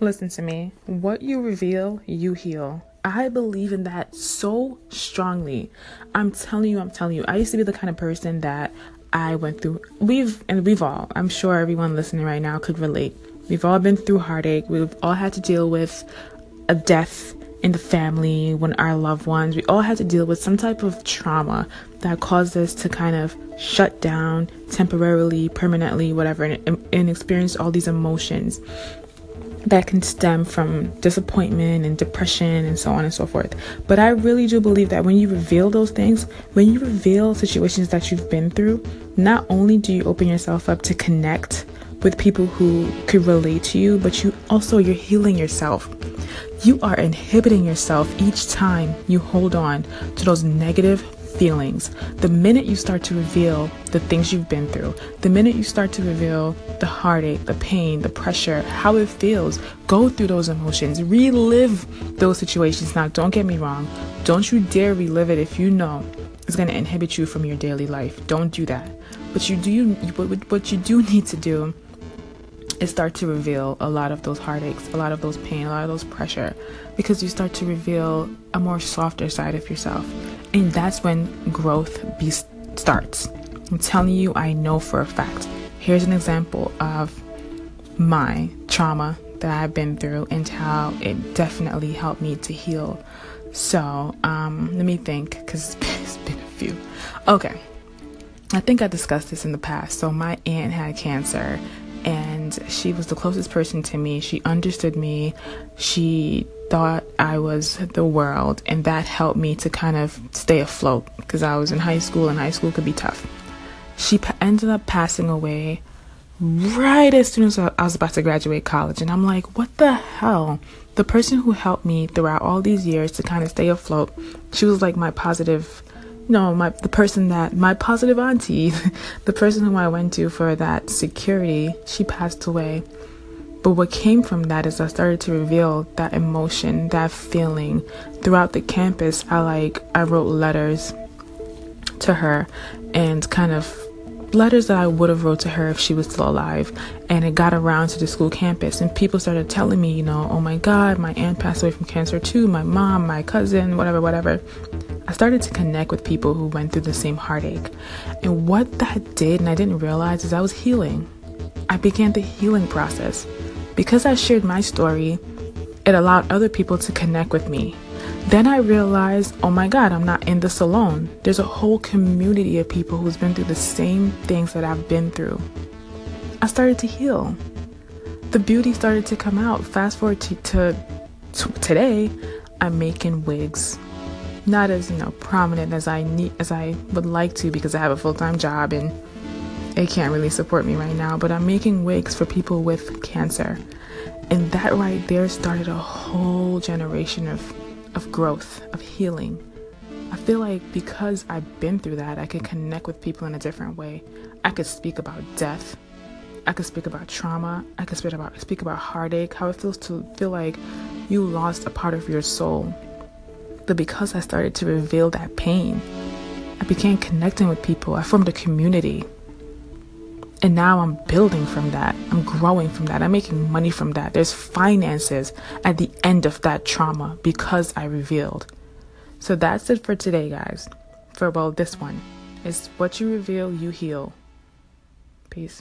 Listen to me. What you reveal, you heal. I believe in that so strongly. I'm telling you, I'm telling you. I used to be the kind of person that I went through. We've, and we've all, I'm sure everyone listening right now could relate. We've all been through heartache. We've all had to deal with a death in the family, when our loved ones, we all had to deal with some type of trauma that caused us to kind of shut down temporarily, permanently, whatever, and, and experience all these emotions that can stem from disappointment and depression and so on and so forth. But I really do believe that when you reveal those things, when you reveal situations that you've been through, not only do you open yourself up to connect with people who could relate to you, but you also you're healing yourself. You are inhibiting yourself each time you hold on to those negative feelings. The minute you start to reveal the things you've been through, the minute you start to reveal the heartache, the pain, the pressure, how it feels, go through those emotions, relive those situations. Now, don't get me wrong, don't you dare relive it if you know it's going to inhibit you from your daily life. Don't do that. But you do what you do need to do is starts to reveal a lot of those heartaches, a lot of those pain, a lot of those pressure, because you start to reveal a more softer side of yourself. And that's when growth be- starts. I'm telling you, I know for a fact. Here's an example of my trauma that I've been through and how it definitely helped me to heal. So, um, let me think because it's been a few. Okay. I think I discussed this in the past. So, my aunt had cancer and she was the closest person to me. She understood me. She thought I was the world, and that helped me to kind of stay afloat because I was in high school, and high school could be tough. She ended up passing away right as soon as I was about to graduate college, and I'm like, what the hell? The person who helped me throughout all these years to kind of stay afloat, she was like my positive no, my the person that my positive auntie, the person whom I went to for that security, she passed away. But what came from that is I started to reveal that emotion, that feeling throughout the campus. I like I wrote letters to her and kind of letters that I would have wrote to her if she was still alive and it got around to the school campus and people started telling me, you know, oh my god, my aunt passed away from cancer too, my mom, my cousin, whatever, whatever. I started to connect with people who went through the same heartache. And what that did, and I didn't realize, is I was healing. I began the healing process. Because I shared my story, it allowed other people to connect with me. Then I realized, oh my God, I'm not in this alone. There's a whole community of people who's been through the same things that I've been through. I started to heal. The beauty started to come out. Fast forward to, to, to today, I'm making wigs not as you know prominent as I need as I would like to because I have a full-time job and it can't really support me right now, but I'm making wigs for people with cancer. And that right there started a whole generation of of growth, of healing. I feel like because I've been through that, I could connect with people in a different way. I could speak about death. I could speak about trauma. I could speak about speak about heartache, how it feels to feel like you lost a part of your soul but because I started to reveal that pain, I began connecting with people. I formed a community. And now I'm building from that. I'm growing from that. I'm making money from that. There's finances at the end of that trauma because I revealed. So that's it for today, guys. For well, this one is what you reveal, you heal. Peace.